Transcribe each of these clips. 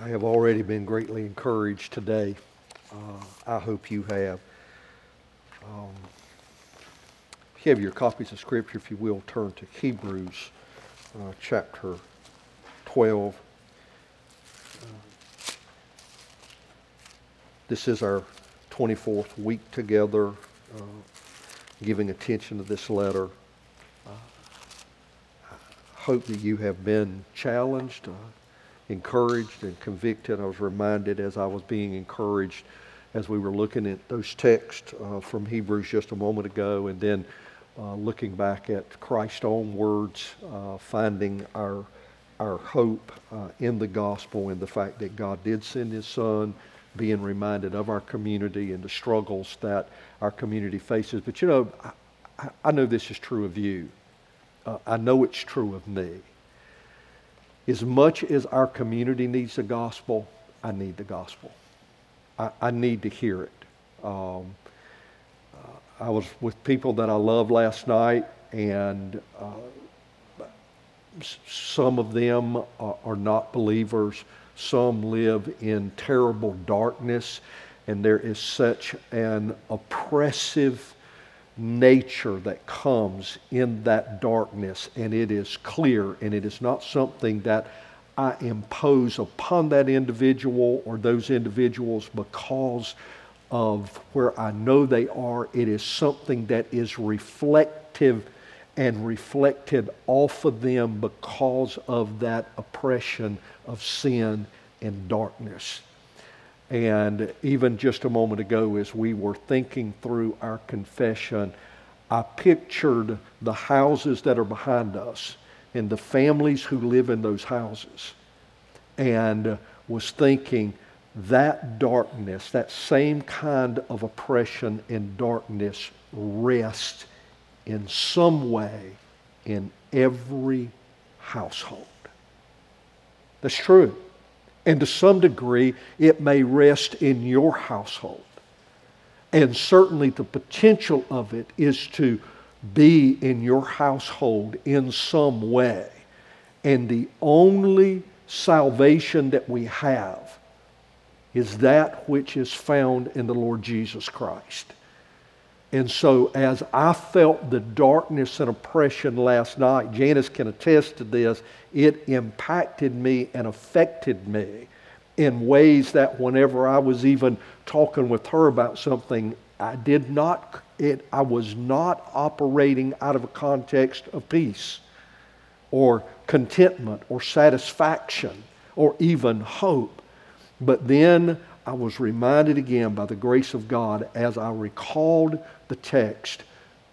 I have already been greatly encouraged today. Uh, I hope you have. Um, if you have your copies of Scripture, if you will, turn to Hebrews uh, chapter 12. Uh, this is our 24th week together, uh, giving attention to this letter. I hope that you have been challenged uh, encouraged and convicted. I was reminded as I was being encouraged as we were looking at those texts uh, from Hebrews just a moment ago, and then uh, looking back at Christ's own words, uh, finding our our hope uh, in the gospel and the fact that God did send His Son, being reminded of our community and the struggles that our community faces. But you know, I, I know this is true of you. Uh, I know it's true of me. As much as our community needs the gospel, I need the gospel. I, I need to hear it. Um, uh, I was with people that I love last night, and uh, some of them are, are not believers. Some live in terrible darkness, and there is such an oppressive nature that comes in that darkness, and it is clear, and it is not something that I impose upon that individual or those individuals because of where I know they are. It is something that is reflective and reflected off of them because of that oppression of sin and darkness. And even just a moment ago, as we were thinking through our confession, I pictured the houses that are behind us and the families who live in those houses. And was thinking that darkness, that same kind of oppression and darkness rests in some way in every household. That's true. And to some degree, it may rest in your household. And certainly the potential of it is to be in your household in some way. And the only salvation that we have is that which is found in the Lord Jesus Christ. And so, as I felt the darkness and oppression last night, Janice can attest to this, it impacted me and affected me in ways that whenever I was even talking with her about something, I did not, it, I was not operating out of a context of peace or contentment or satisfaction or even hope. But then I was reminded again by the grace of God as I recalled the text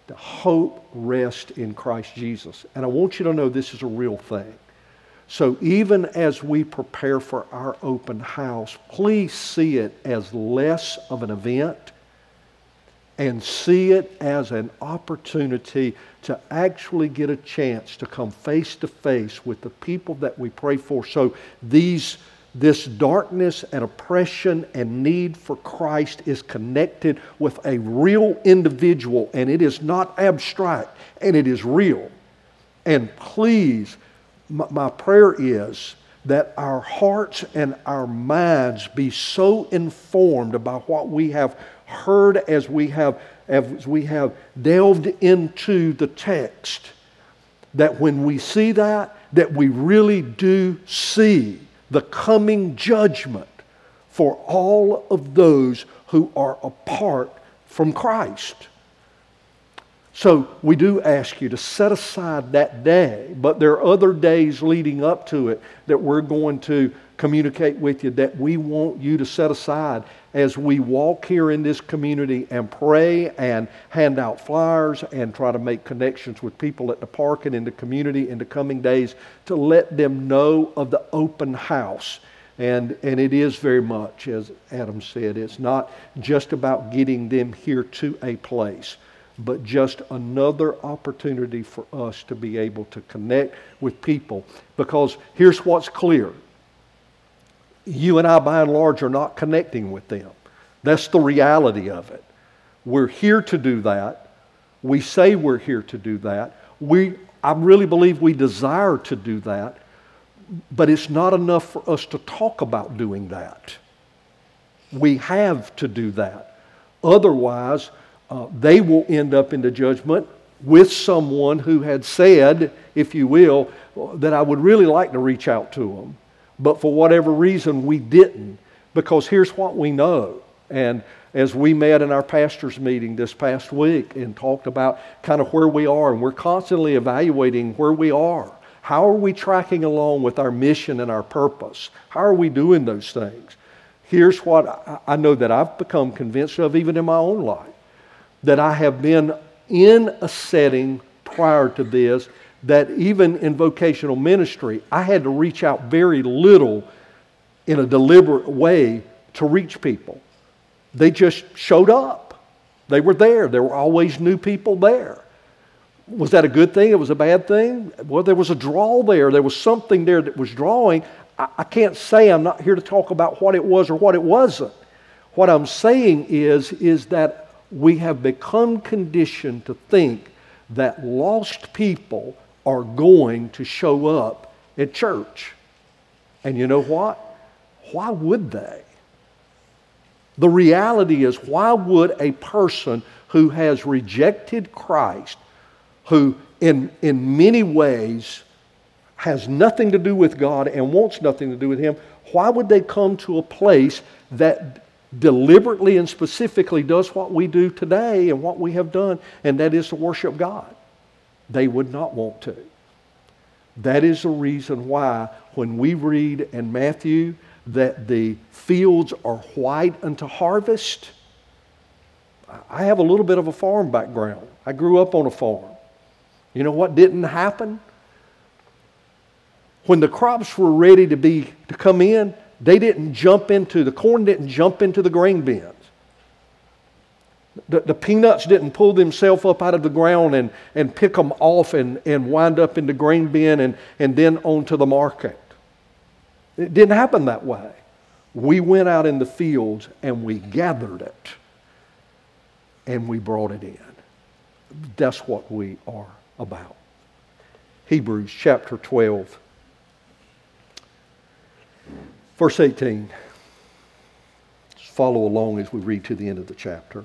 the hope rests in Christ Jesus. And I want you to know this is a real thing. So even as we prepare for our open house, please see it as less of an event and see it as an opportunity to actually get a chance to come face to face with the people that we pray for. So these this darkness and oppression and need for Christ is connected with a real individual, and it is not abstract, and it is real. And please, my prayer is that our hearts and our minds be so informed by what we have heard as we have, as we have delved into the text that when we see that, that we really do see the coming judgment for all of those who are apart from Christ. So we do ask you to set aside that day, but there are other days leading up to it that we're going to communicate with you that we want you to set aside as we walk here in this community and pray and hand out flyers and try to make connections with people at the park and in the community in the coming days to let them know of the open house. And, and it is very much, as Adam said, it's not just about getting them here to a place, but just another opportunity for us to be able to connect with people. Because here's what's clear you and I, by and large, are not connecting with them. That's the reality of it. We're here to do that. We say we're here to do that. We, I really believe we desire to do that. but it's not enough for us to talk about doing that. We have to do that. Otherwise, uh, they will end up in the judgment with someone who had said, if you will, that I would really like to reach out to them. But for whatever reason, we didn't. Because here's what we know. And as we met in our pastor's meeting this past week and talked about kind of where we are, and we're constantly evaluating where we are. How are we tracking along with our mission and our purpose? How are we doing those things? Here's what I know that I've become convinced of, even in my own life that I have been in a setting prior to this that even in vocational ministry, I had to reach out very little in a deliberate way to reach people. They just showed up. They were there. There were always new people there. Was that a good thing? It was a bad thing? Well, there was a draw there. There was something there that was drawing. I, I can't say I'm not here to talk about what it was or what it wasn't. What I'm saying is, is that we have become conditioned to think that lost people are going to show up at church. And you know what? Why would they? The reality is, why would a person who has rejected Christ, who in, in many ways has nothing to do with God and wants nothing to do with Him, why would they come to a place that deliberately and specifically does what we do today and what we have done, and that is to worship God. They would not want to. That is the reason why when we read in Matthew that the fields are white unto harvest, I have a little bit of a farm background. I grew up on a farm. You know what didn't happen? When the crops were ready to be to come in, they didn't jump into, the corn didn't jump into the grain bins. The, the peanuts didn't pull themselves up out of the ground and, and pick them off and, and wind up in the grain bin and, and then onto the market. It didn't happen that way. We went out in the fields and we gathered it and we brought it in. That's what we are about. Hebrews chapter 12. Verse 18. Just follow along as we read to the end of the chapter.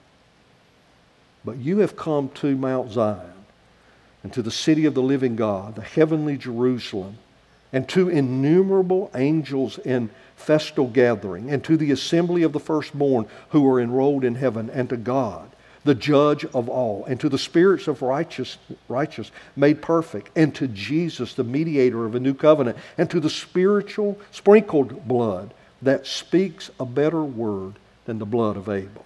But you have come to Mount Zion and to the city of the living God, the heavenly Jerusalem, and to innumerable angels in festal gathering, and to the assembly of the firstborn who are enrolled in heaven, and to God, the judge of all, and to the spirits of righteous, righteous made perfect, and to Jesus, the mediator of a new covenant, and to the spiritual sprinkled blood that speaks a better word than the blood of Abel.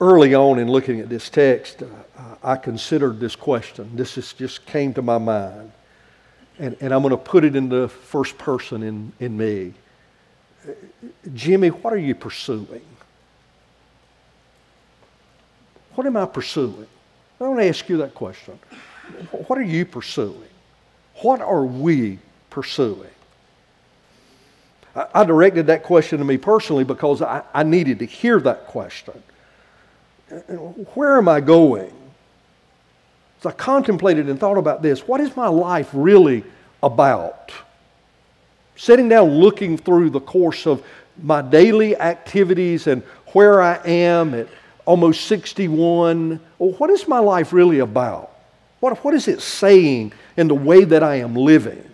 early on in looking at this text, uh, I considered this question. This is, just came to my mind. And, and I'm going to put it in the first person in, in me. Jimmy, what are you pursuing? What am I pursuing? I want to ask you that question. What are you pursuing? What are we pursuing? I, directed that question to me personally because I, I needed to hear that question. Where am I going? As I contemplated and thought about this, what is my life really about? Sitting down looking through the course of my daily activities and where I am at almost 61, well, what is my life really about? What, what is it saying in the way that I am living?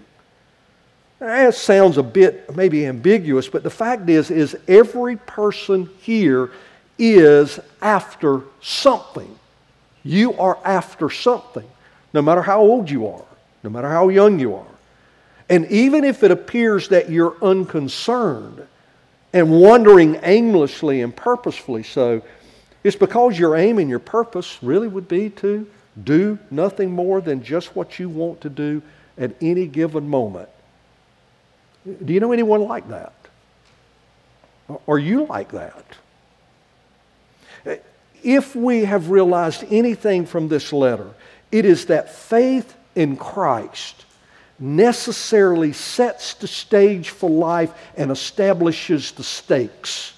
Eh, that sounds a bit maybe ambiguous, but the fact is, is every person here is after something. You are after something, no matter how old you are, no matter how young you are. And even if it appears that you're unconcerned and wandering aimlessly and purposefully so, it's because your aim and your purpose really would be to do nothing more than just what you want to do at any given moment. Do you know anyone like that? Are you like that? If we have realized anything from this letter, it is that faith in Christ necessarily sets the stage for life and establishes the stakes.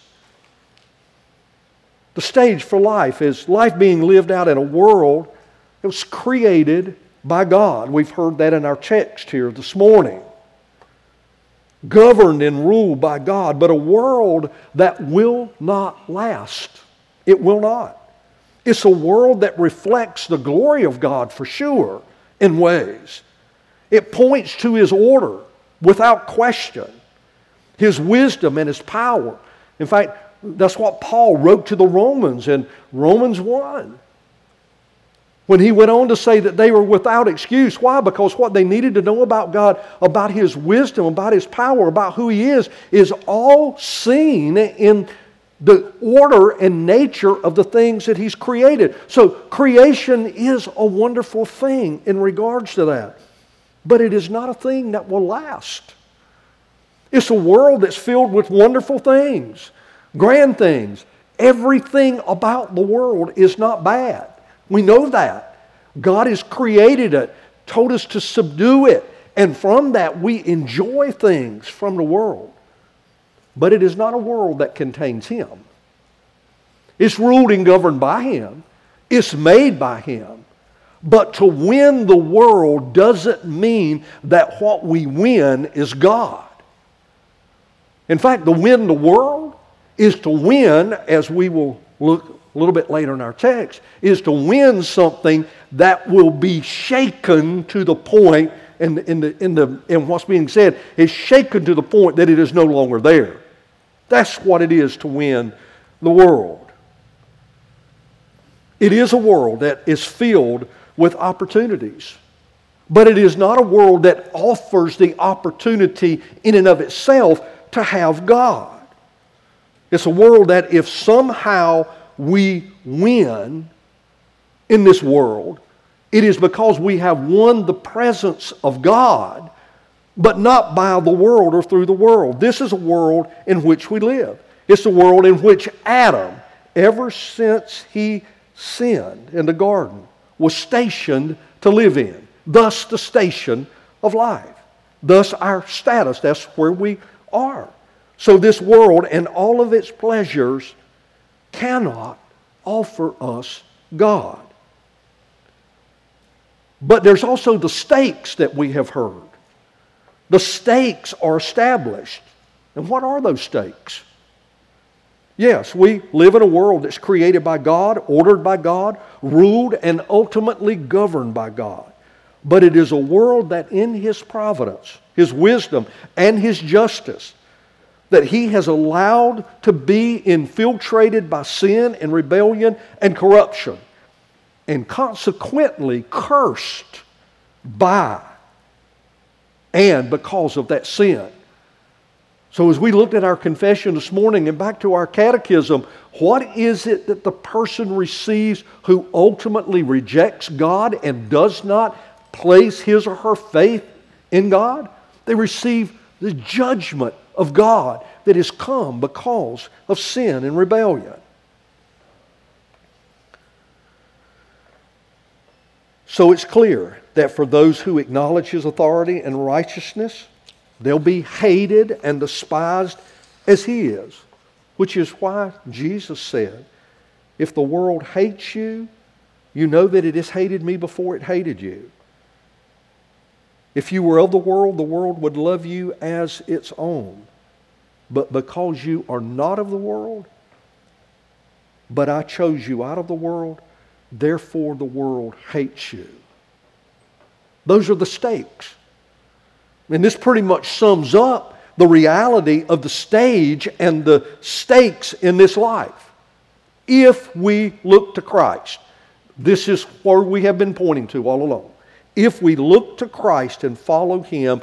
The stage for life is life being lived out in a world that was created by God. We've heard that in our text here this morning. Governed and ruled by God, but a world that will not last. It will not. It's a world that reflects the glory of God for sure in ways. It points to His order without question, His wisdom and His power. In fact, that's what Paul wrote to the Romans in Romans 1. When he went on to say that they were without excuse. Why? Because what they needed to know about God, about His wisdom, about His power, about who He is, is all seen in the order and nature of the things that He's created. So, creation is a wonderful thing in regards to that. But it is not a thing that will last. It's a world that's filled with wonderful things, grand things. Everything about the world is not bad. We know that. God has created it, told us to subdue it, and from that we enjoy things from the world. But it is not a world that contains Him. It's ruled and governed by Him, it's made by Him. But to win the world doesn't mean that what we win is God. In fact, to win the world is to win, as we will look a little bit later in our text, is to win something that will be shaken to the point, in, in, the, in, the, in what's being said, is shaken to the point that it is no longer there. That's what it is to win the world. It is a world that is filled with opportunities. But it is not a world that offers the opportunity in and of itself to have God. It's a world that if somehow we win in this world, it is because we have won the presence of God but not by the world or through the world. This is a world in which we live. It's a world in which Adam, ever since he sinned in the garden, was stationed to live in. Thus, the station of life. Thus, our status. That's where we are. So, this world and all of its pleasures cannot offer us God. But there's also the stakes that we have heard. The stakes are established. And what are those stakes? Yes, we live in a world that's created by God, ordered by God, ruled and ultimately governed by God. But it is a world that in His providence, His wisdom, and His justice, that He has allowed to be infiltrated by sin and rebellion and corruption, and consequently cursed by and because of that sin. So, as we looked at our confession this morning and back to our catechism, what is it that the person receives who ultimately rejects God and does not place his or her faith in God? They receive the judgment of God that has come because of sin and rebellion. So it's clear that for those who acknowledge his authority and righteousness, they'll be hated and despised as he is, which is why Jesus said, If the world hates you, you know that it has hated me before it hated you. If you were of the world, the world would love you as its own. But because you are not of the world, but I chose you out of the world, therefore the world hates you. Those are the stakes. And this pretty much sums up the reality of the stage and the stakes in this life. If we look to Christ, this is where we have been pointing to all along. If we look to Christ and follow Him,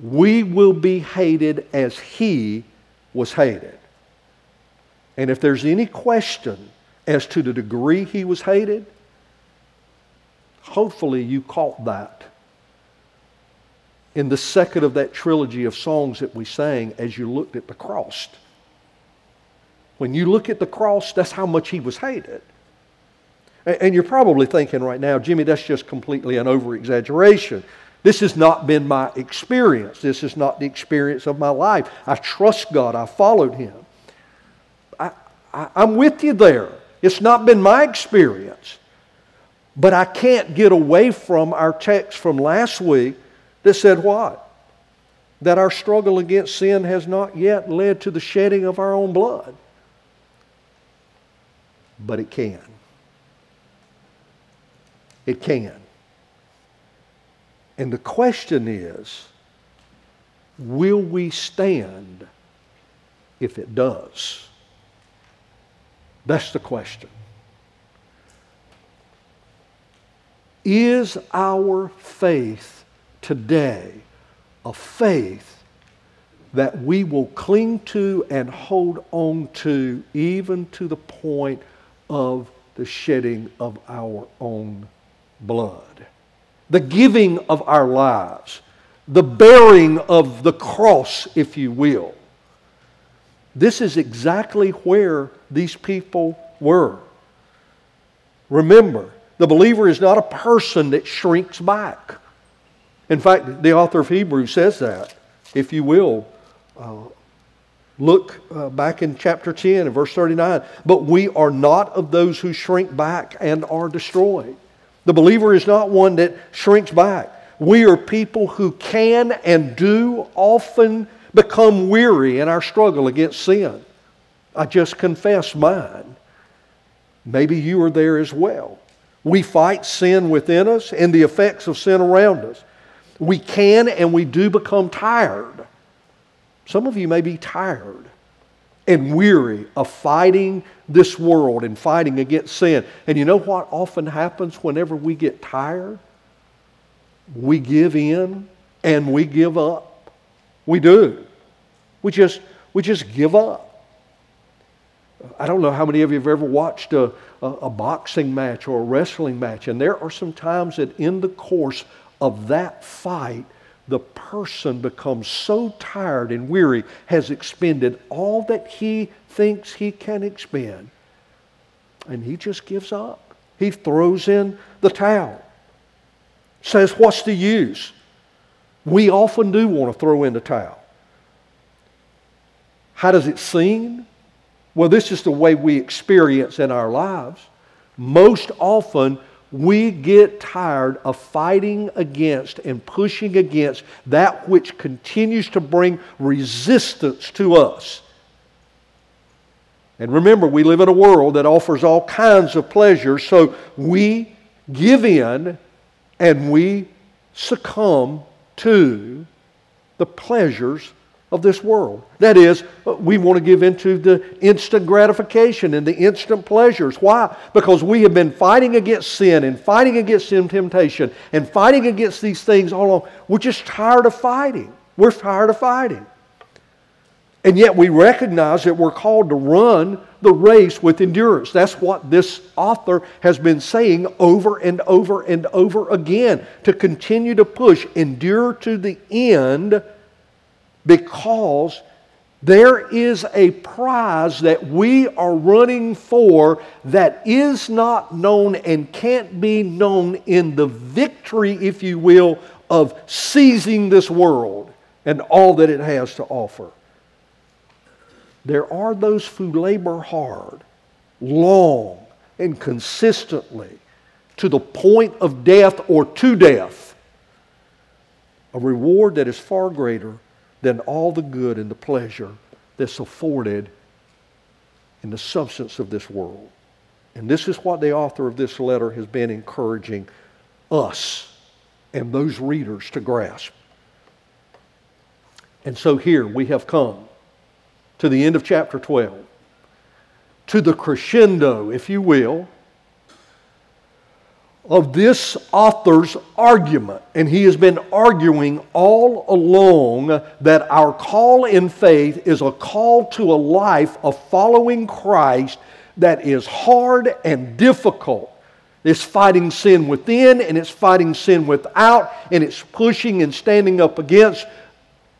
we will be hated as He was hated. And if there's any question as to the degree He was hated, hopefully you caught that in the second of that trilogy of songs that we sang as you looked at the cross. When you look at the cross, that's how much He was hated. And you're probably thinking right now, Jimmy, that's just completely an over exaggeration. This has not been my experience. This is not the experience of my life. I trust God. I followed Him. I, I, I'm with you there. It's not been my experience. But I can't get away from our text from last week that said what? That our struggle against sin has not yet led to the shedding of our own blood. But it can. It can. And the question is will we stand if it does? That's the question. Is our faith today a faith that we will cling to and hold on to even to the point of the shedding of our own blood, the giving of our lives, the bearing of the cross, if you will. This is exactly where these people were. Remember, the believer is not a person that shrinks back. In fact, the author of Hebrews says that, if you will. Uh, look uh, back in chapter 10 and verse 39. But we are not of those who shrink back and are destroyed. The believer is not one that shrinks back. We are people who can and do often become weary in our struggle against sin. I just confess mine. Maybe you are there as well. We fight sin within us and the effects of sin around us. We can and we do become tired. Some of you may be tired and weary of fighting this world and fighting against sin. And you know what often happens whenever we get tired? We give in and we give up. We do. We just, we just give up. I don't know how many of you have ever watched a, a, a boxing match or a wrestling match, and there are some times that in the course of that fight, the person becomes so tired and weary, has expended all that he thinks he can expend, and he just gives up. He throws in the towel. Says, What's the use? We often do want to throw in the towel. How does it seem? Well, this is the way we experience in our lives. Most often, we get tired of fighting against and pushing against that which continues to bring resistance to us. And remember, we live in a world that offers all kinds of pleasures, so we give in and we succumb to the pleasures of this world. That is, uh, we want to give into the instant gratification and the instant pleasures. Why? Because we have been fighting against sin and fighting against sin temptation and fighting against these things all along. We're just tired of fighting. We're tired of fighting. And yet we recognize that we're called to run the race with endurance. That's what this author has been saying over and over and over again. To continue to push, endure to the end because there is a prize that we are running for that is not known and can't be known in the victory, if you will, of seizing this world and all that it has to offer. There are those who labor hard, long, and consistently to the point of death or to death, a reward that is far greater than all the good and the pleasure that's afforded in the substance of this world. And this is what the author of this letter has been encouraging us and those readers to grasp. And so here we have come to the end of chapter 12, to the crescendo, if you will, of this author's argument. And he has been arguing all along that our call in faith is a call to a life of following Christ that is hard and difficult. It's fighting sin within and it's fighting sin without, and it's pushing and standing up against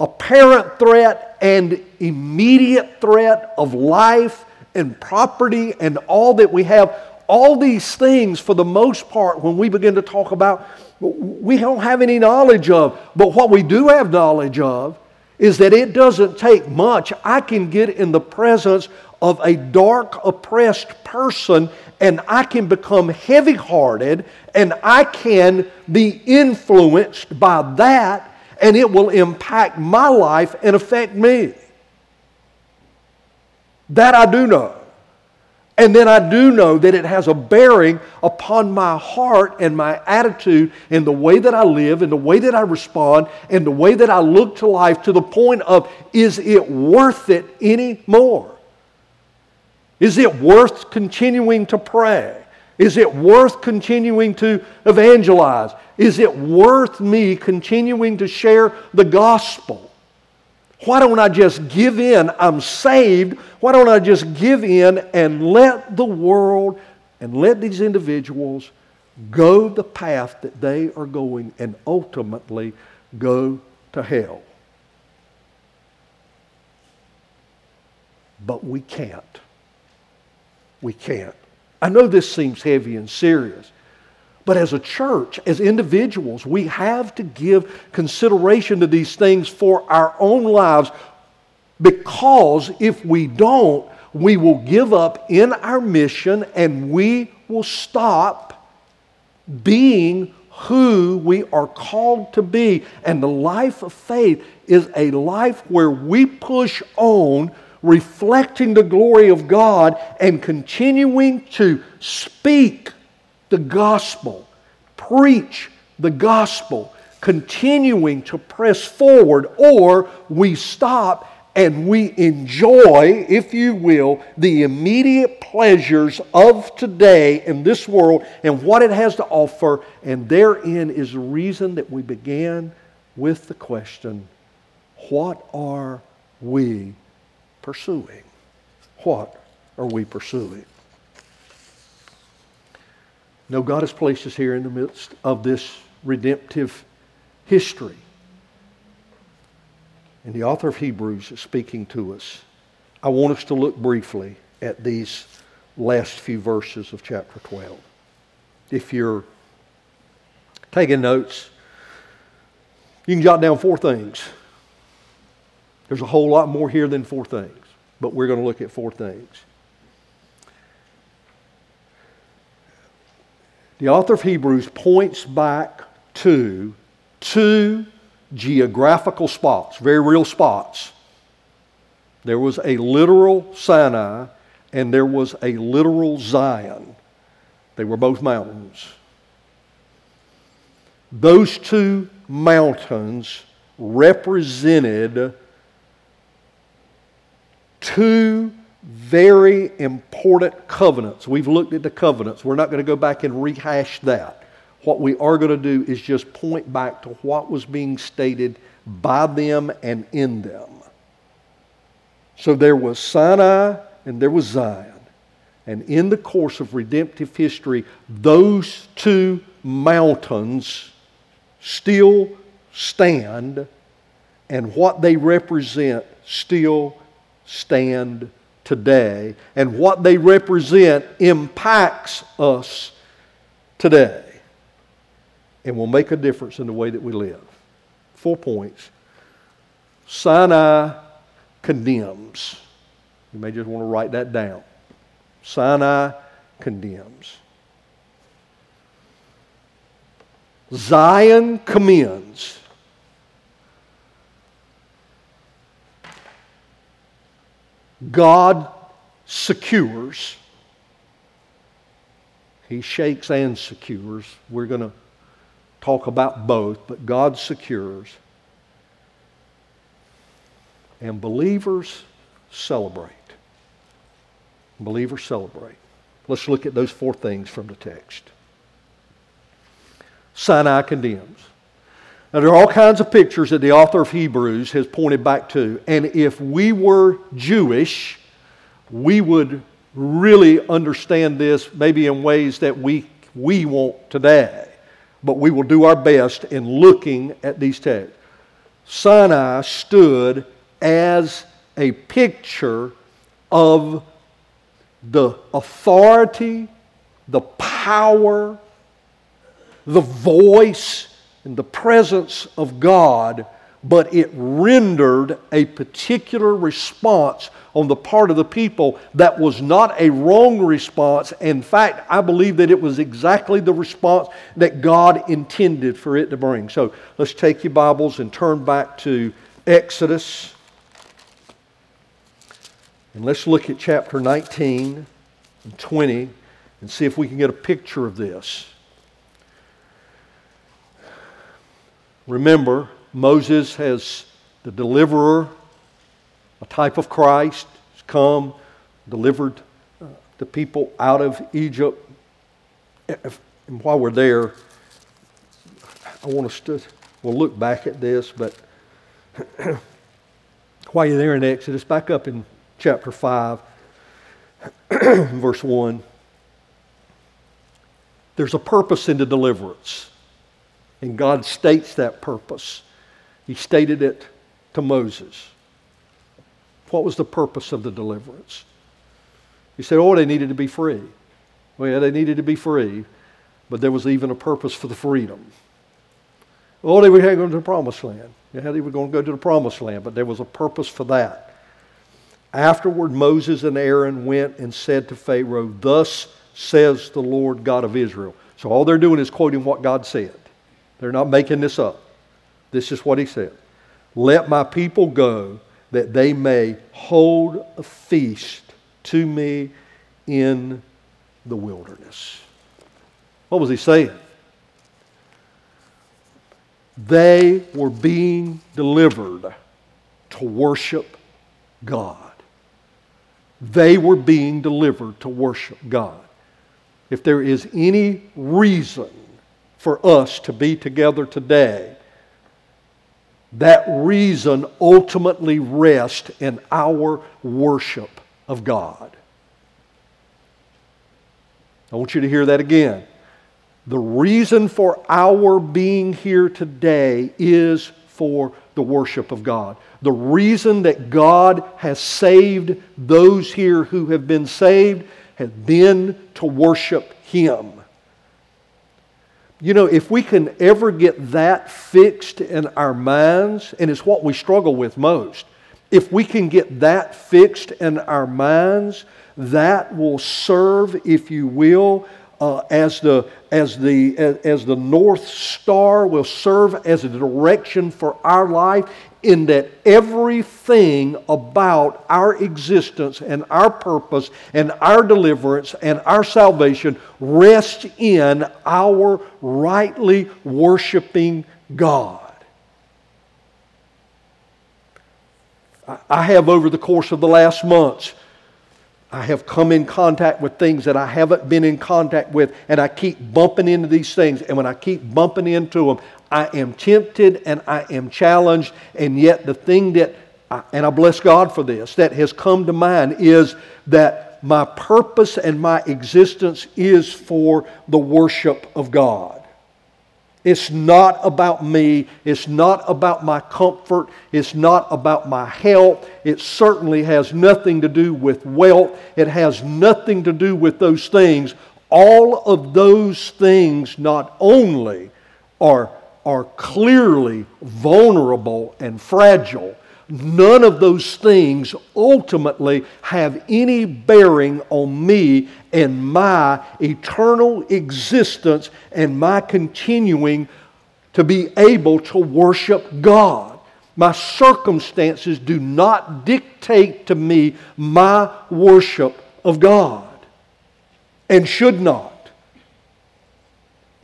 apparent threat and immediate threat of life and property and all that we have. All these things, for the most part, when we begin to talk about, we don't have any knowledge of. But what we do have knowledge of is that it doesn't take much. I can get in the presence of a dark, oppressed person and I can become heavy hearted and I can be influenced by that and it will impact my life and affect me. That I do know. And then I do know that it has a bearing upon my heart and my attitude and the way that I live and the way that I respond and the way that I look to life to the point of is it worth it anymore? Is it worth continuing to pray? Is it worth continuing to evangelize? Is it worth me continuing to share the gospel? Why don't I just give in? I'm saved. Why don't I just give in and let the world and let these individuals go the path that they are going and ultimately go to hell? But we can't. We can't. I know this seems heavy and serious, but as a church, as individuals, we have to give consideration to these things for our own lives because if we don't, we will give up in our mission and we will stop being who we are called to be. And the life of faith is a life where we push on reflecting the glory of God and continuing to speak the gospel, preach the gospel, continuing to press forward, or we stop and we enjoy, if you will, the immediate pleasures of today in this world and what it has to offer. And therein is the reason that we began with the question what are we pursuing? What are we pursuing? No, God has placed us here in the midst of this redemptive history. And the author of Hebrews is speaking to us. I want us to look briefly at these last few verses of chapter 12. If you're taking notes, you can jot down four things there's a whole lot more here than four things, but we're going to look at four things. The author of Hebrews points back to two geographical spots, very real spots. There was a literal Sinai and there was a literal Zion. They were both mountains. Those two mountains represented two very important covenants. We've looked at the covenants. We're not going to go back and rehash that. What we are going to do is just point back to what was being stated by them and in them. So there was Sinai and there was Zion. And in the course of redemptive history, those two mountains still stand, and what they represent still stand today, and what they represent impacts us today and will make a difference in the way that we live. Four points. Sinai condemns. You may just want to write that down. Sinai condemns. Zion commends. God secures. He shakes and secures. We're going to talk about both, but God secures. And believers celebrate. Believers celebrate. Let's look at those four things from the text. Sinai condemns. Now, there are all kinds of pictures that the author of Hebrews has pointed back to. And if we were Jewish, we would really understand this maybe in ways that we, we won't today. But we will do our best in looking at these texts. Sinai stood as a picture of the authority, the power, the voice, and the presence of God, but it rendered a particular response on the part of the people that was not a wrong response. In fact, I believe that it was exactly the response that God intended for it to bring. So let's take your Bibles and turn back to Exodus. And let's look at chapter 19 and 20 and see if we can get a picture of this. Remember, Moses has the deliverer, a type of Christ, has come, delivered uh, the people out of Egypt. And while we're there, I want us to, we'll look back at this, but while you're there in Exodus, back up in chapter 5, verse 1. There's a purpose in the deliverance, and God states that purpose. He stated it to Moses. What was the purpose of the deliverance? He said, Oh, they needed to be free. Well, yeah, they needed to be free, but there was even a purpose for the freedom. Oh, they were going to the promised land. Yeah, they were going to go to the promised land, but there was a purpose for that. Afterward, Moses and Aaron went and said to Pharaoh, Thus says the Lord God of Israel. So all they're doing is quoting what God said. They're not making this up. This is what he said Let my people go that they may hold a feast to me in the wilderness. What was he saying? They were being delivered to worship God. They were being delivered to worship God. If there is any reason for us to be together today, that reason ultimately rests in our worship of God. I want you to hear that again. The reason for our being here today is for the worship of God. The reason that God has saved those here who have been saved has been to worship Him. You know, if we can ever get that fixed in our minds, and it's what we struggle with most, if we can get that fixed in our minds, that will serve, if you will, uh, as, the, as, the, as, as the North Star will serve as a direction for our life in that everything about our existence and our purpose and our deliverance and our salvation rests in our rightly worshiping God. I have, over the course of the last months, I have come in contact with things that I haven't been in contact with, and I keep bumping into these things. And when I keep bumping into them, I am tempted and I am challenged. And yet, the thing that, I, and I bless God for this, that has come to mind is that my purpose and my existence is for the worship of God. It's not about me. It's not about my comfort. It's not about my health. It certainly has nothing to do with wealth. It has nothing to do with those things. All of those things not only are, are clearly vulnerable and fragile, none of those things ultimately have any bearing on me and my eternal existence and my continuing to be able to worship God. My circumstances do not dictate to me my worship of God and should not.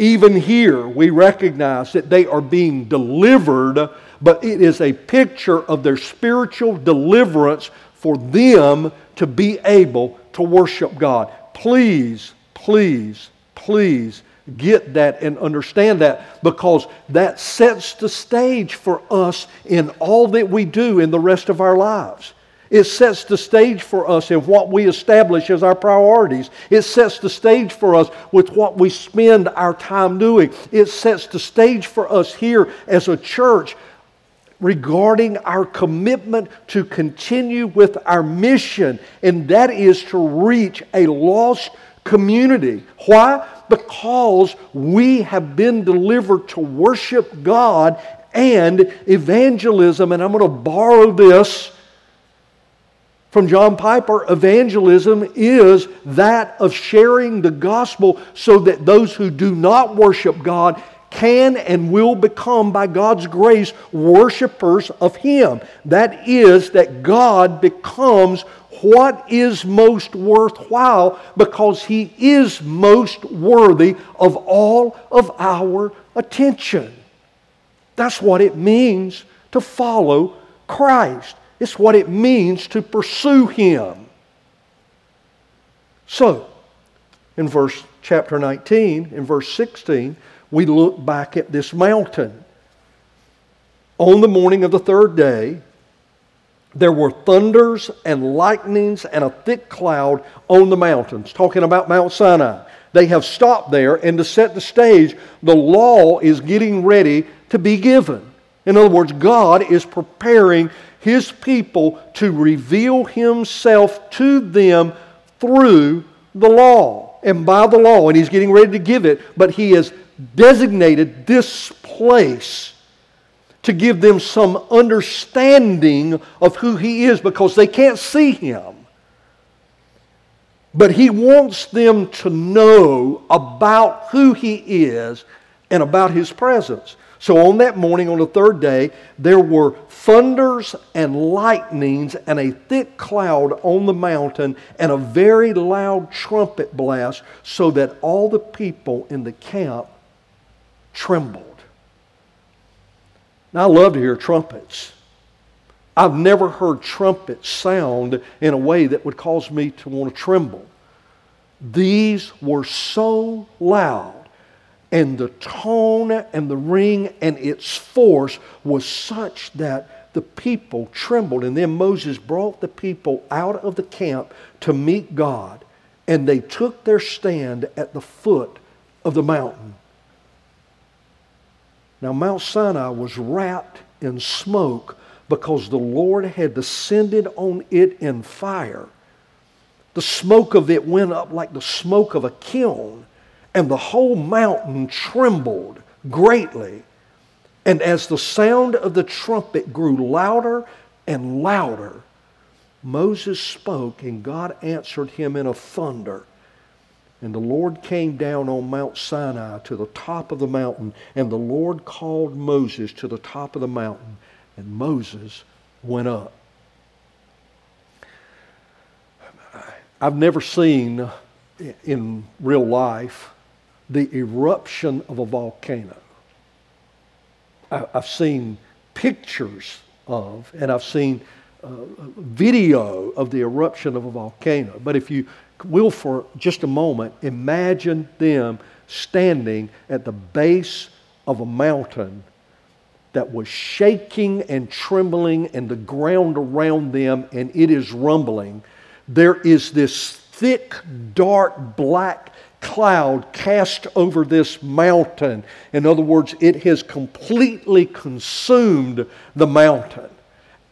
Even here, we recognize that they are being delivered, but it is a picture of their spiritual deliverance for them to be able to worship God. Please, please, please get that and understand that because that sets the stage for us in all that we do in the rest of our lives. It sets the stage for us in what we establish as our priorities. It sets the stage for us with what we spend our time doing. It sets the stage for us here as a church regarding our commitment to continue with our mission, and that is to reach a lost community. Why? Because we have been delivered to worship God and evangelism, and I'm going to borrow this from John Piper, evangelism is that of sharing the gospel so that those who do not worship God can and will become, by God's grace, worshipers of Him. That is, that God becomes what is most worthwhile because He is most worthy of all of our attention. That's what it means to follow Christ. It's what it means to pursue Him. So, in verse chapter 19, in verse 16, we look back at this mountain. On the morning of the third day, there were thunders and lightnings and a thick cloud on the mountains, talking about Mount Sinai. They have stopped there, and to set the stage, the law is getting ready to be given. In other words, God is preparing his people to reveal himself to them through the law and by the law. And he's getting ready to give it, but he has designated this place to give them some understanding of who he is because they can't see him. But he wants them to know about who he is and about his presence. So on that morning, on the third day, there were thunders and lightnings and a thick cloud on the mountain and a very loud trumpet blast, so that all the people in the camp trembled. Now, I love to hear trumpets. I've never heard trumpets sound in a way that would cause me to want to tremble. These were so loud and the tone and the ring and its force was such that the people trembled. And then Moses brought the people out of the camp to meet God, and they took their stand at the foot of the mountain. Now, Mount Sinai was wrapped in smoke because the Lord had descended on it in fire. The smoke of it went up like the smoke of a kiln and the whole mountain trembled greatly. And as the sound of the trumpet grew louder and louder, Moses spoke, and God answered him in a thunder. And the Lord came down on Mount Sinai to the top of the mountain, and the Lord called Moses to the top of the mountain, and Moses went up. I've never seen in real life the eruption of a volcano. I've seen pictures of, and I've seen uh, video of the eruption of a volcano. But if you will, for just a moment, imagine them standing at the base of a mountain that was shaking and trembling, and the ground around them, and it is rumbling. There is this thick, dark, black cloud cast over this mountain. In other words, it has completely consumed the mountain.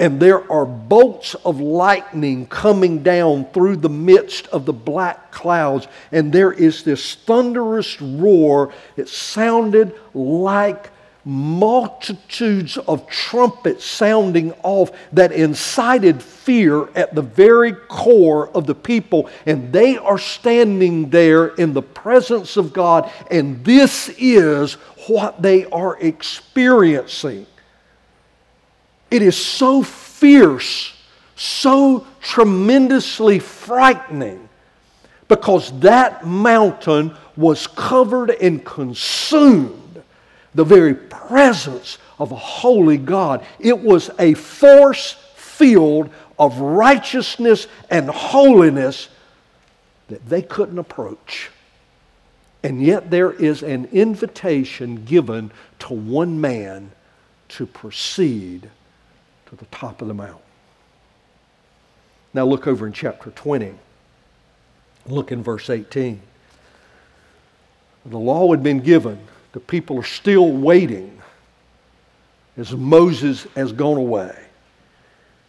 And there are bolts of lightning coming down through the midst of the black clouds. And there is this thunderous roar. It sounded like multitudes of trumpets sounding off that incited fear at the very core of the people. And they are standing there in the presence of God, and this is what they are experiencing. It is so fierce, so tremendously frightening, because that mountain was covered and consumed the very presence of a holy God. It was a force field of righteousness and holiness that they couldn't approach. And yet there is an invitation given to one man to proceed to the top of the mountain. Now look over in chapter 20. Look in verse 18. The law had been given the people are still waiting as Moses has gone away.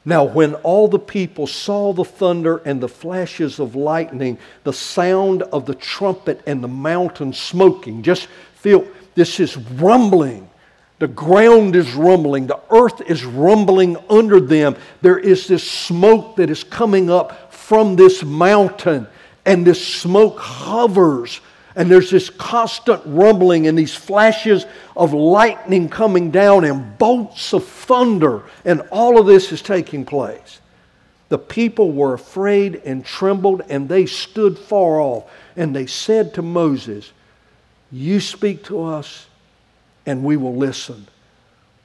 Now, when all the people saw the thunder and the flashes of lightning, the sound of the trumpet and the mountain smoking, just feel this is rumbling. The ground is rumbling. The earth is rumbling under them. There is this smoke that is coming up from this mountain, and this smoke hovers and there's this constant rumbling and these flashes of lightning coming down and bolts of thunder, and all of this is taking place. The people were afraid and trembled, and they stood far off. And they said to Moses, You speak to us, and we will listen.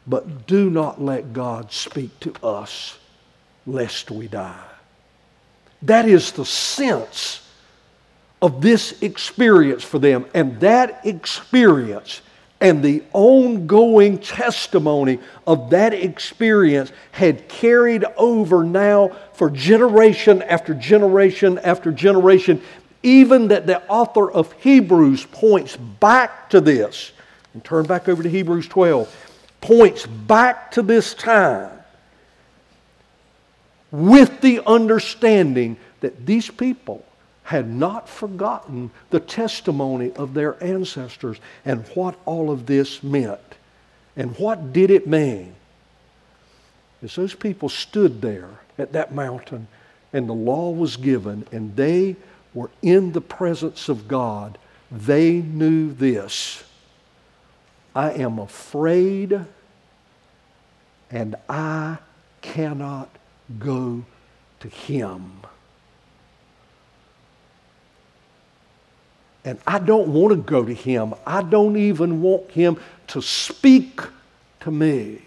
But do not let God speak to us, lest we die. That is the sense of this experience for them. And that experience and the ongoing testimony of that experience had carried over now for generation after generation after generation, even that the author of Hebrews points back to this. And turn back over to Hebrews 12, points back to this time with the understanding that these people had not forgotten the testimony of their ancestors and what all of this meant. And what did it mean? As those people stood there at that mountain and the law was given and they were in the presence of God, they knew this I am afraid and I cannot go to Him. And I don't want to go to him. I don't even want him to speak to me,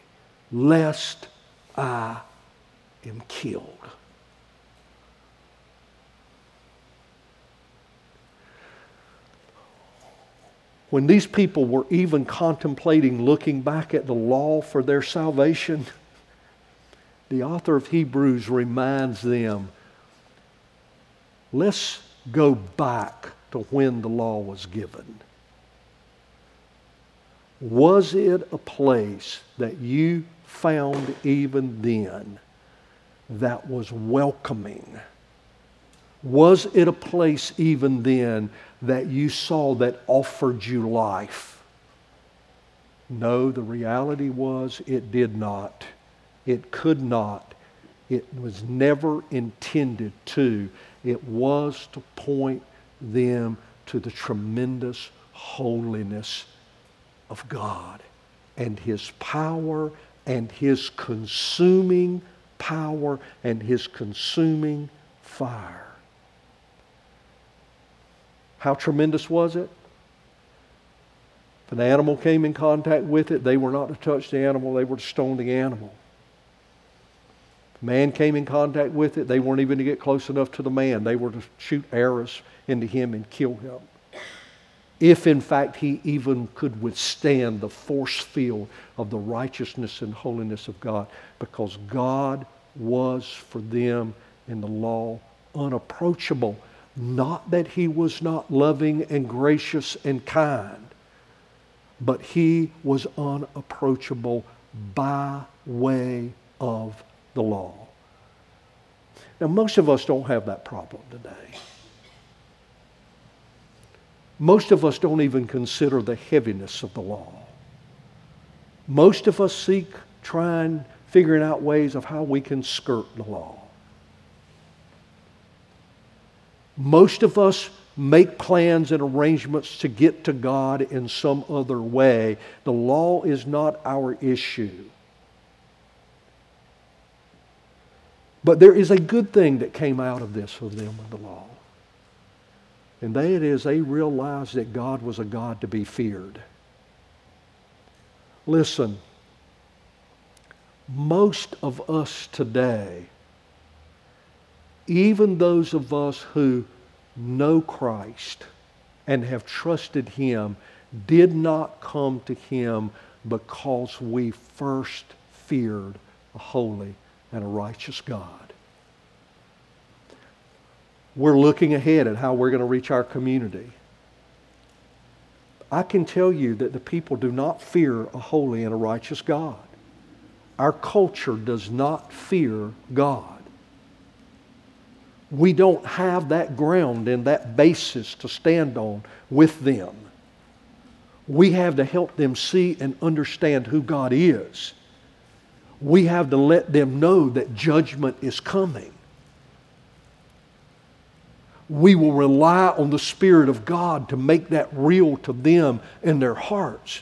lest I am killed. When these people were even contemplating looking back at the law for their salvation, the author of Hebrews reminds them let's go back to when the law was given? Was it a place that you found even then that was welcoming? Was it a place even then that you saw that offered you life? No, the reality was it did not. It could not. It was never intended to. It was to point them to the tremendous holiness of God and His power and His consuming power and His consuming fire. How tremendous was it? If an animal came in contact with it, they were not to touch the animal, they were to stone the animal. If man came in contact with it, they weren't even to get close enough to the man. They were to shoot arrows into him and kill him. If in fact he even could withstand the force field of the righteousness and holiness of God, because God was for them in the law unapproachable. Not that he was not loving and gracious and kind, but he was unapproachable by way of the law. Now, most of us don't have that problem today. Most of us don't even consider the heaviness of the law. Most of us seek trying, figuring out ways of how we can skirt the law. Most of us make plans and arrangements to get to God in some other way. The law is not our issue. But there is a good thing that came out of this for them with the law. And that is they realized that God was a God to be feared. Listen, most of us today, even those of us who know Christ and have trusted Him, did not come to Him because we first feared a holy and a righteous God. We're looking ahead at how we're going to reach our community. I can tell you that the people do not fear a holy and a righteous God. Our culture does not fear God. We don't have that ground and that basis to stand on with them. We have to help them see and understand who God is. We have to let them know that judgment is coming. We will rely on the Spirit of God to make that real to them in their hearts.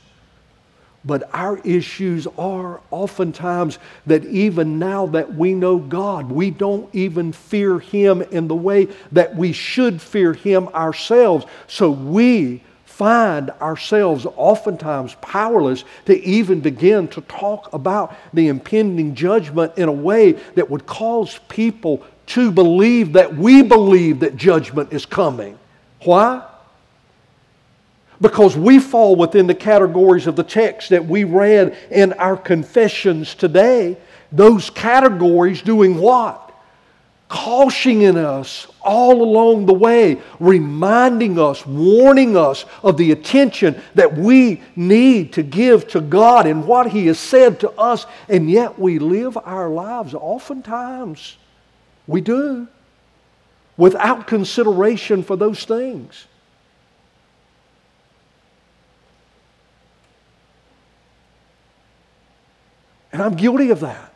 But our issues are oftentimes that even now that we know God, we don't even fear Him in the way that we should fear Him ourselves. So we find ourselves oftentimes powerless to even begin to talk about the impending judgment in a way that would cause people to believe that we believe that judgment is coming. Why? Because we fall within the categories of the text that we read in our confessions today. Those categories doing what? Cautioning us all along the way, reminding us, warning us of the attention that we need to give to God and what He has said to us, and yet we live our lives oftentimes, we do, without consideration for those things. And I'm guilty of that.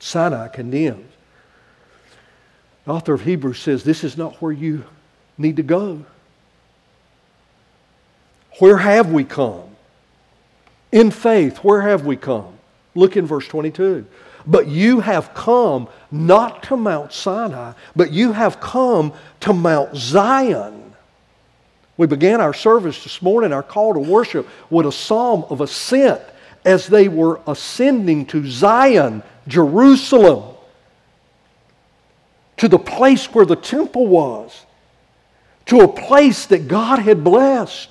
Sinai condemns. The author of Hebrews says this is not where you need to go. Where have we come? In faith, where have we come? Look in verse 22. But you have come not to Mount Sinai, but you have come to Mount Zion. We began our service this morning, our call to worship, with a psalm of ascent as they were ascending to Zion, Jerusalem, to the place where the temple was, to a place that God had blessed,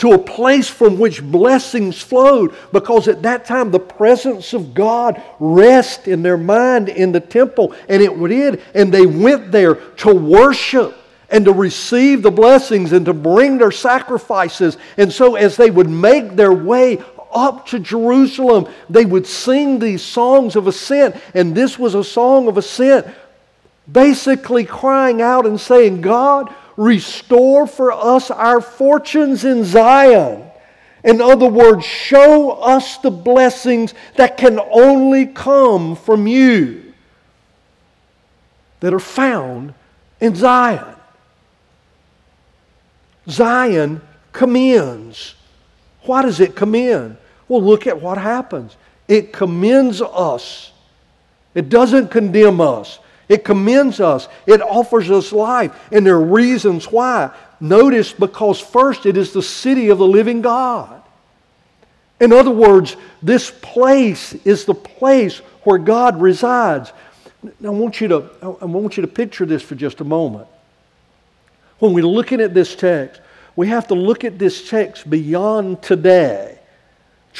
to a place from which blessings flowed, because at that time the presence of God rest in their mind in the temple, and it did, and they went there to worship and to receive the blessings and to bring their sacrifices. And so, as they would make their way up to Jerusalem, they would sing these songs of ascent. And this was a song of ascent, basically crying out and saying, God, restore for us our fortunes in Zion. In other words, show us the blessings that can only come from you that are found in Zion. Zion commends. Why does it commend? Well, look at what happens. It commends us. It doesn't condemn us. It commends us. It offers us life. And there are reasons why. Notice because first it is the city of the living God. In other words, this place is the place where God resides. Now, I want you to, I want you to picture this for just a moment. When we're looking at this text, we have to look at this text beyond today.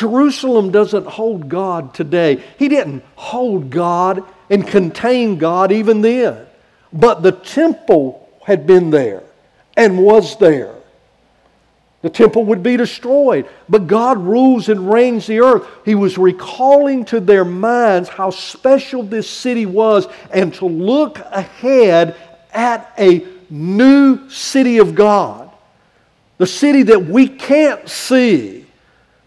Jerusalem doesn't hold God today. He didn't hold God and contain God even then. But the temple had been there and was there. The temple would be destroyed, but God rules and reigns the earth. He was recalling to their minds how special this city was and to look ahead at a new city of God. The city that we can't see,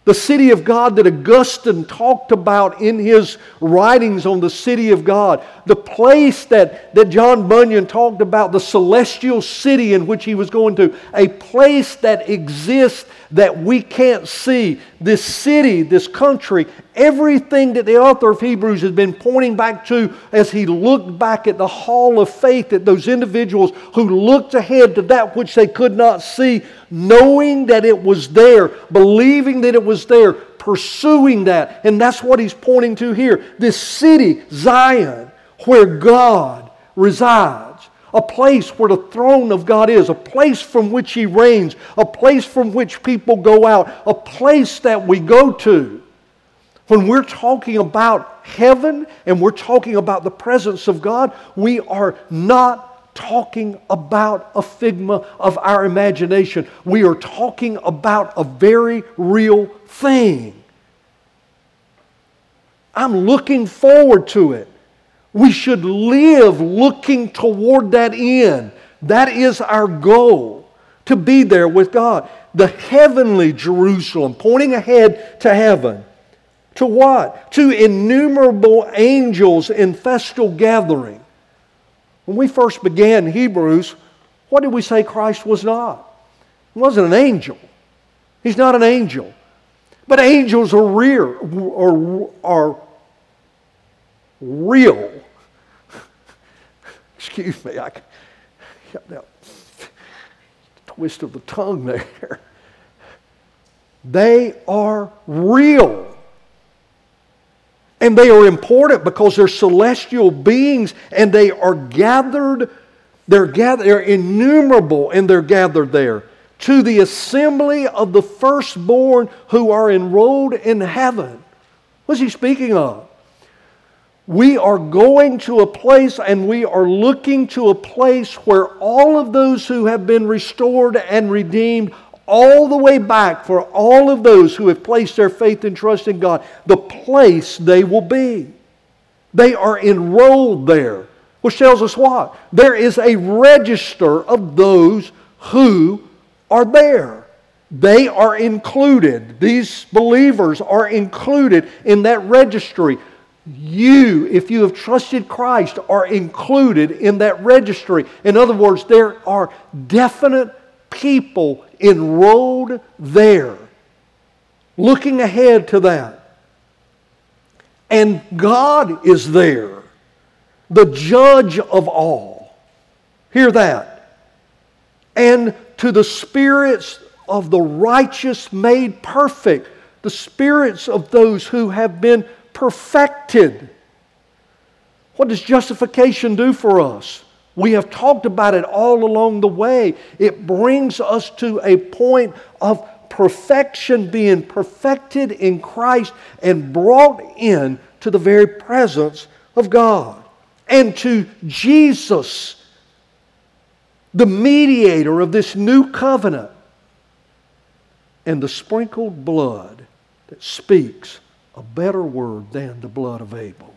The city of God that Augustine talked about in his writings on the city of God. The place that, that John Bunyan talked about, the celestial city in which he was going to. A place that exists that we can't see. This city, this country, everything that the author of Hebrews has been pointing back to as he looked back at the hall of faith, at those individuals who looked ahead to that which they could not see, knowing that it was there, believing that it was there, pursuing that. And that's what he's pointing to here. This city, Zion, where God resides, a place where the throne of God is, a place from which he reigns, a place from which people go out, a place that we go to. When we're talking about heaven and we're talking about the presence of God, we are not talking about a figment of our imagination. We are talking about a very real thing. I'm looking forward to it. We should live looking toward that end. That is our goal, to be there with God. The heavenly Jerusalem, pointing ahead to heaven. To what? To innumerable angels in festal gathering. When we first began Hebrews, what did we say Christ was not? He wasn't an angel. He's not an angel. But angels are real, are, are real. Excuse me, I got that twist of the tongue there. They are real. And they are important because they're celestial beings and they are gathered, they're, gathered, they're innumerable and they're gathered there to the assembly of the firstborn who are enrolled in heaven. What's he speaking of? We are going to a place and we are looking to a place where all of those who have been restored and redeemed all the way back for all of those who have placed their faith and trust in God, the place they will be. They are enrolled there, which tells us what? There is a register of those who are there. They are included. These believers are included in that registry. You, if you have trusted Christ, are included in that registry. In other words, there are definite people enrolled there, looking ahead to that. And God is there, the judge of all. Hear that. And to the spirits of the righteous made perfect, the spirits of those who have been perfected. What does justification do for us? We have talked about it all along the way. It brings us to a point of perfection, being perfected in Christ and brought in to the very presence of God. And to Jesus, the mediator of this new covenant, and the sprinkled blood that speaks a better word than the blood of Abel.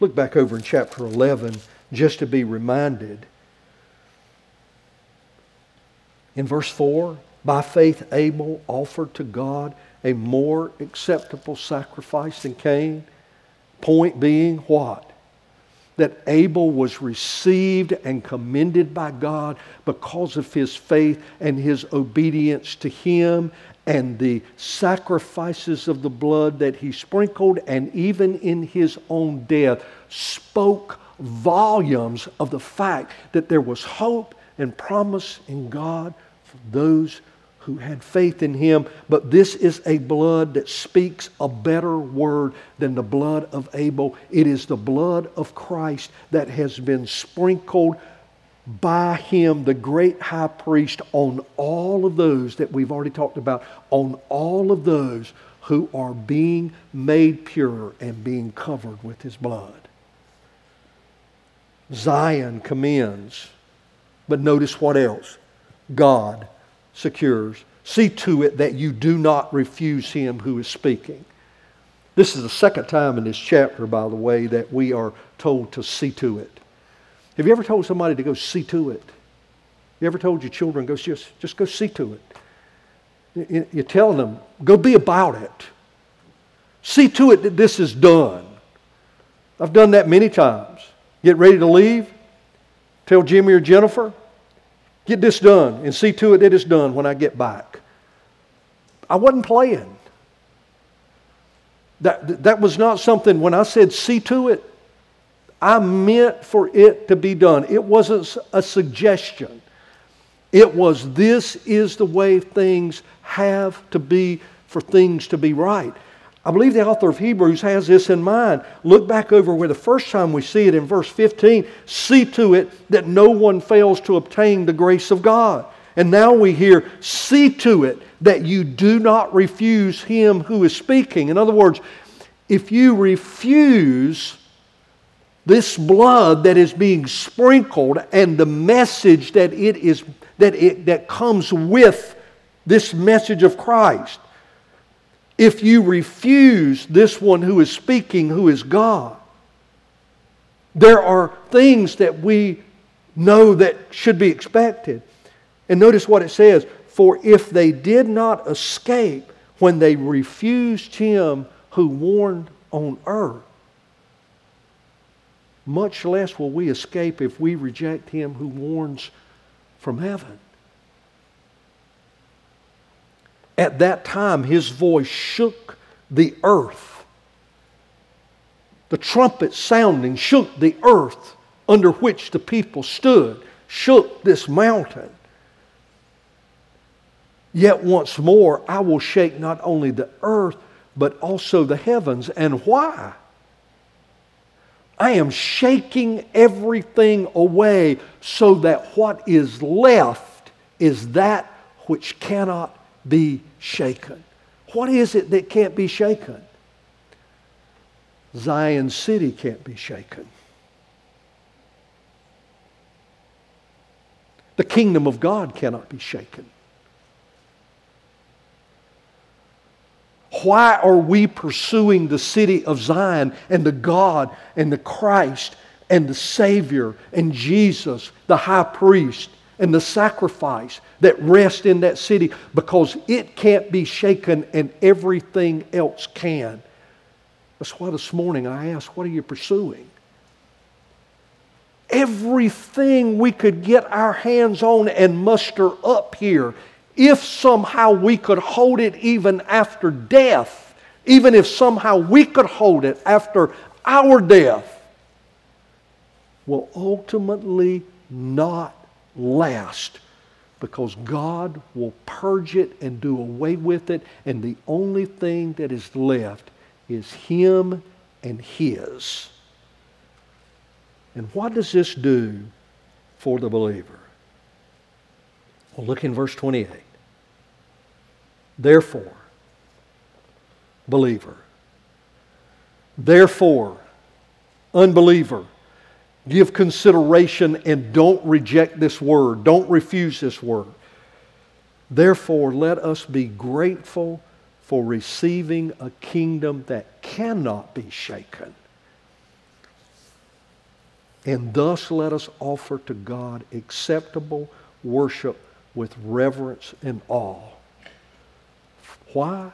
Look back over in chapter 11 just to be reminded. In verse 4, by faith Abel offered to God a more acceptable sacrifice than Cain. Point being what? That Abel was received and commended by God because of his faith and his obedience to him and the sacrifices of the blood that he sprinkled, and even in his own death, spoke volumes of the fact that there was hope and promise in God for those who had faith in him. But this is a blood that speaks a better word than the blood of Abel. It is the blood of Christ that has been sprinkled by him, the great high priest, on all of those that we've already talked about, on all of those who are being made pure and being covered with his blood. Zion commends, but notice what else? God secures. See to it that you do not refuse him who is speaking. This is the second time in this chapter, by the way, that we are told to see to it. Have you ever told somebody to go see to it? You ever told your children, go just, just go see to it? You're telling them, go be about it. See to it that this is done. I've done that many times. Get ready to leave. Tell Jimmy or Jennifer, get this done and see to it that it's done when I get back. I wasn't playing. That, that was not something, when I said see to it, I meant for it to be done. It wasn't a suggestion. It was this is the way things have to be for things to be right. I believe the author of Hebrews has this in mind. Look back over where the first time we see it in verse 15. See to it that no one fails to obtain the grace of God. And now we hear, see to it that you do not refuse him who is speaking. In other words, if you refuse this blood that is being sprinkled and the message that it is that it that comes with this message of Christ. If you refuse this one who is speaking who is God there are things that we know that should be expected. And notice what it says for if they did not escape when they refused him who warned on earth much less will we escape if we reject him who warns from heaven. At that time, his voice shook the earth. The trumpet sounding shook the earth under which the people stood, shook this mountain. Yet once more, I will shake not only the earth, but also the heavens. And why? I am shaking everything away so that what is left is that which cannot be shaken. What is it that can't be shaken? Zion City can't be shaken. The kingdom of God cannot be shaken. Why are we pursuing the city of Zion and the God and the Christ and the Savior and Jesus, the high priest, and the sacrifice that rest in that city? Because it can't be shaken and everything else can. That's why this morning I asked, What are you pursuing? Everything we could get our hands on and muster up here if somehow we could hold it even after death, even if somehow we could hold it after our death, will ultimately not last because God will purge it and do away with it, and the only thing that is left is Him and His. And what does this do for the believer? Well, look in verse 28. Therefore, believer, therefore, unbeliever, give consideration and don't reject this word. Don't refuse this word. Therefore, let us be grateful for receiving a kingdom that cannot be shaken. And thus let us offer to God acceptable worship with reverence and awe why?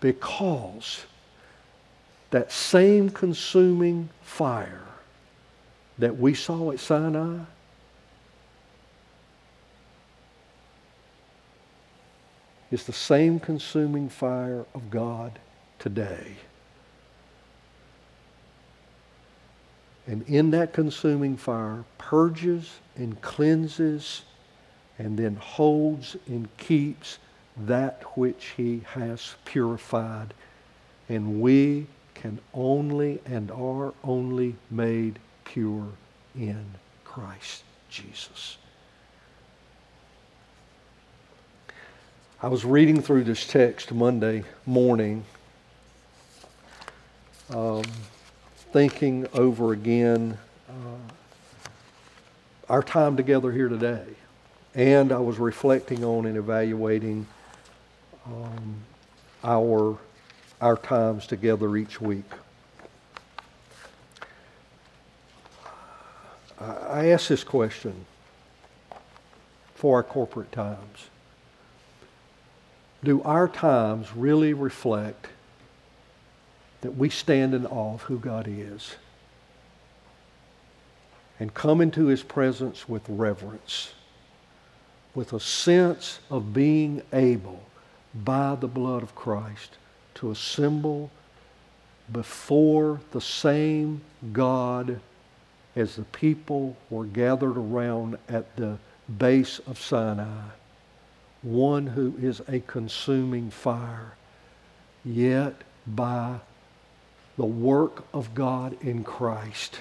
Because that same consuming fire that we saw at Sinai is the same consuming fire of God today. And in that consuming fire purges and cleanses and then holds and keeps that which he has purified. And we can only and are only made pure in Christ Jesus. I was reading through this text Monday morning, um, thinking over again uh, our time together here today. And I was reflecting on and evaluating um, our, our times together each week. I ask this question for our corporate times. do our times really reflect that we stand in awe of who God is and come into his presence with reverence, with a sense of being able, by the blood of Christ, to assemble before the same God as the people were gathered around at the base of Sinai, one who is a consuming fire, yet by the work of God in Christ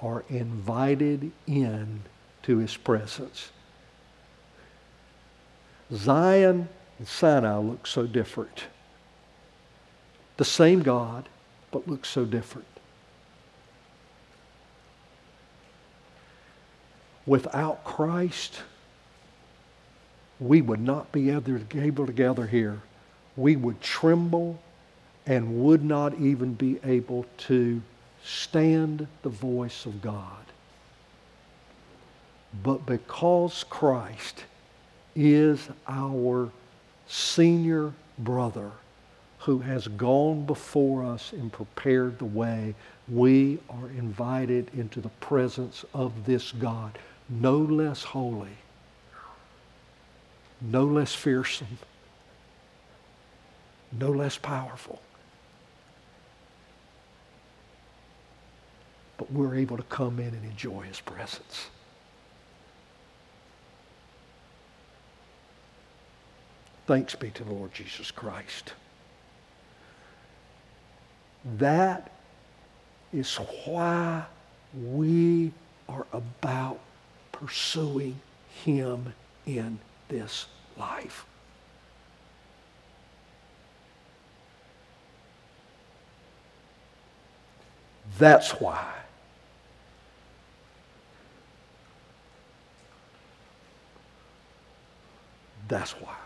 are invited in to his presence. Zion and Sinai look so different. The same God, but look so different. Without Christ, we would not be able to gather here. We would tremble and would not even be able to stand the voice of God. But because Christ is our senior brother who has gone before us and prepared the way, we are invited into the presence of this God, no less holy, no less fearsome, no less powerful. but we're able to come in and enjoy his presence. Thanks be to the Lord Jesus Christ. That is why we are about pursuing him in this life. That's why That's why.